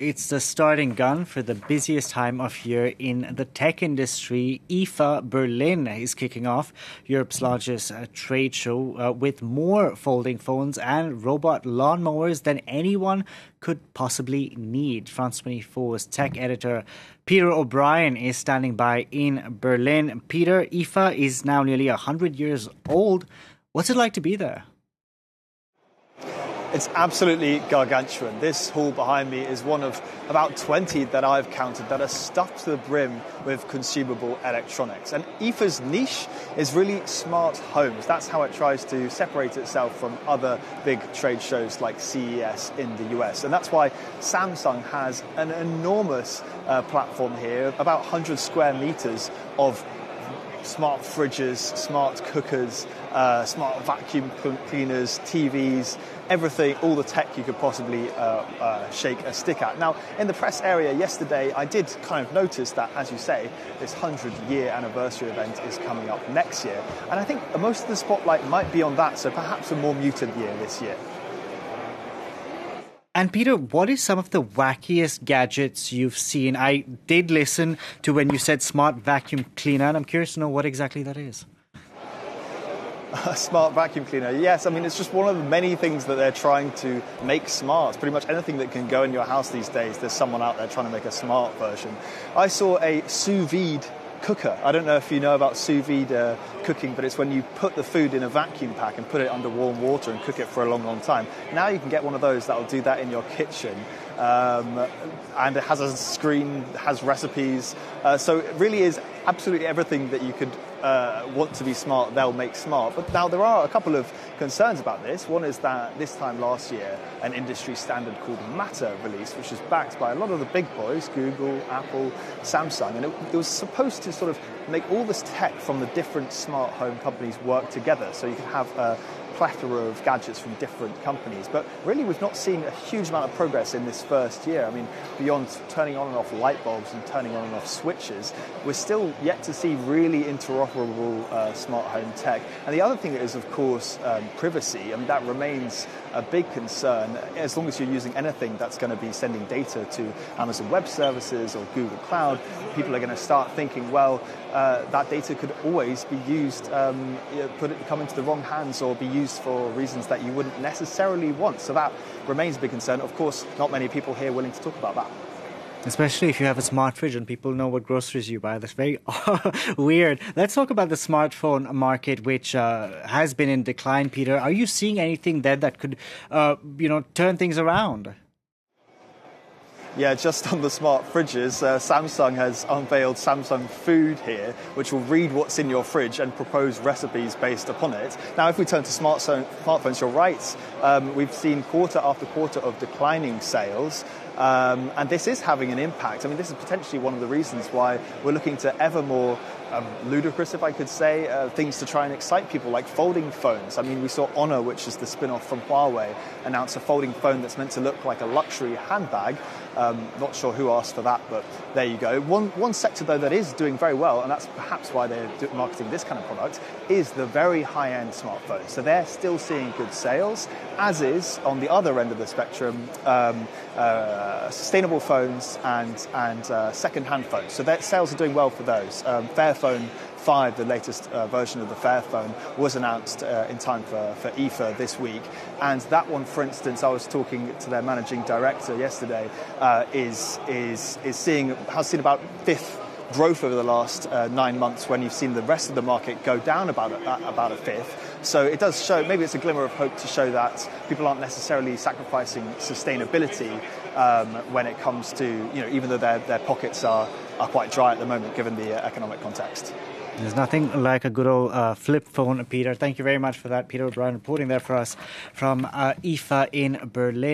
It's the starting gun for the busiest time of year in the tech industry. IFA Berlin is kicking off Europe's largest uh, trade show uh, with more folding phones and robot lawnmowers than anyone could possibly need. France 24's tech editor Peter O'Brien is standing by in Berlin. Peter, IFA is now nearly 100 years old. What's it like to be there? It's absolutely gargantuan. This hall behind me is one of about 20 that I've counted that are stuffed to the brim with consumable electronics. And IFA's niche is really smart homes. That's how it tries to separate itself from other big trade shows like CES in the US. And that's why Samsung has an enormous uh, platform here, about 100 square meters of smart fridges, smart cookers, uh, smart vacuum cleaners, TVs, everything, all the tech you could possibly uh, uh, shake a stick at. Now, in the press area yesterday, I did kind of notice that, as you say, this 100 year anniversary event is coming up next year. And I think most of the spotlight might be on that, so perhaps a more muted year this year. And Peter, what is some of the wackiest gadgets you've seen? I did listen to when you said smart vacuum cleaner, and I'm curious to know what exactly that is. A smart vacuum cleaner. Yes, I mean, it's just one of the many things that they're trying to make smart. Pretty much anything that can go in your house these days, there's someone out there trying to make a smart version. I saw a sous vide cooker. I don't know if you know about sous vide uh, cooking, but it's when you put the food in a vacuum pack and put it under warm water and cook it for a long, long time. Now you can get one of those that will do that in your kitchen. Um, and it has a screen, has recipes. Uh, so it really is absolutely everything that you could uh, want to be smart, they'll make smart. But now there are a couple of concerns about this. One is that this time last year, an industry standard called Matter released, which is backed by a lot of the big boys Google, Apple, Samsung. And it, it was supposed to sort of make all this tech from the different smart home companies work together. So you can have a plethora of gadgets from different companies. But really, we've not seen a huge amount of progress in this first year. I mean, beyond turning on and off light bulbs and turning on and off switches, we're still yet to see really interoperable uh, smart home tech. And the other thing is, of course, um, privacy. I mean, that remains a big concern. As long as you're using anything that's going to be sending data to Amazon Web Services or Google Cloud, people are going to start thinking, well, uh, that data could always be used, um, put it, come into the wrong hands or be used for reasons that you wouldn't necessarily want. So that remains a big concern. Of course, not many people here willing to talk about that. Especially if you have a smart fridge and people know what groceries you buy. That's very weird. Let's talk about the smartphone market, which uh, has been in decline, Peter. Are you seeing anything there that could, uh, you know, turn things around? Yeah, just on the smart fridges, uh, Samsung has unveiled Samsung Food here, which will read what's in your fridge and propose recipes based upon it. Now, if we turn to smartphones, you're right. Um, we've seen quarter after quarter of declining sales. Um, and this is having an impact. I mean, this is potentially one of the reasons why we're looking to ever more um, ludicrous, if I could say, uh, things to try and excite people, like folding phones. I mean, we saw Honor, which is the spin off from Huawei, announce a folding phone that's meant to look like a luxury handbag. Um, not sure who asked for that, but there you go. One, one sector, though, that is doing very well, and that's perhaps why they're marketing this kind of product, is the very high end smartphone. So they're still seeing good sales, as is on the other end of the spectrum. Um, uh, sustainable phones and, and uh, second-hand phones. So their sales are doing well for those. Um, Fairphone 5, the latest uh, version of the Fairphone, was announced uh, in time for, for IFA this week. And that one, for instance, I was talking to their managing director yesterday, uh, is, is, is seeing, has seen about fifth growth over the last uh, nine months when you've seen the rest of the market go down about a, about a fifth. So it does show, maybe it's a glimmer of hope to show that people aren't necessarily sacrificing sustainability um, when it comes to, you know, even though their, their pockets are, are quite dry at the moment given the uh, economic context. There's nothing like a good old uh, flip phone, Peter. Thank you very much for that, Peter O'Brien, reporting there for us from uh, IFA in Berlin.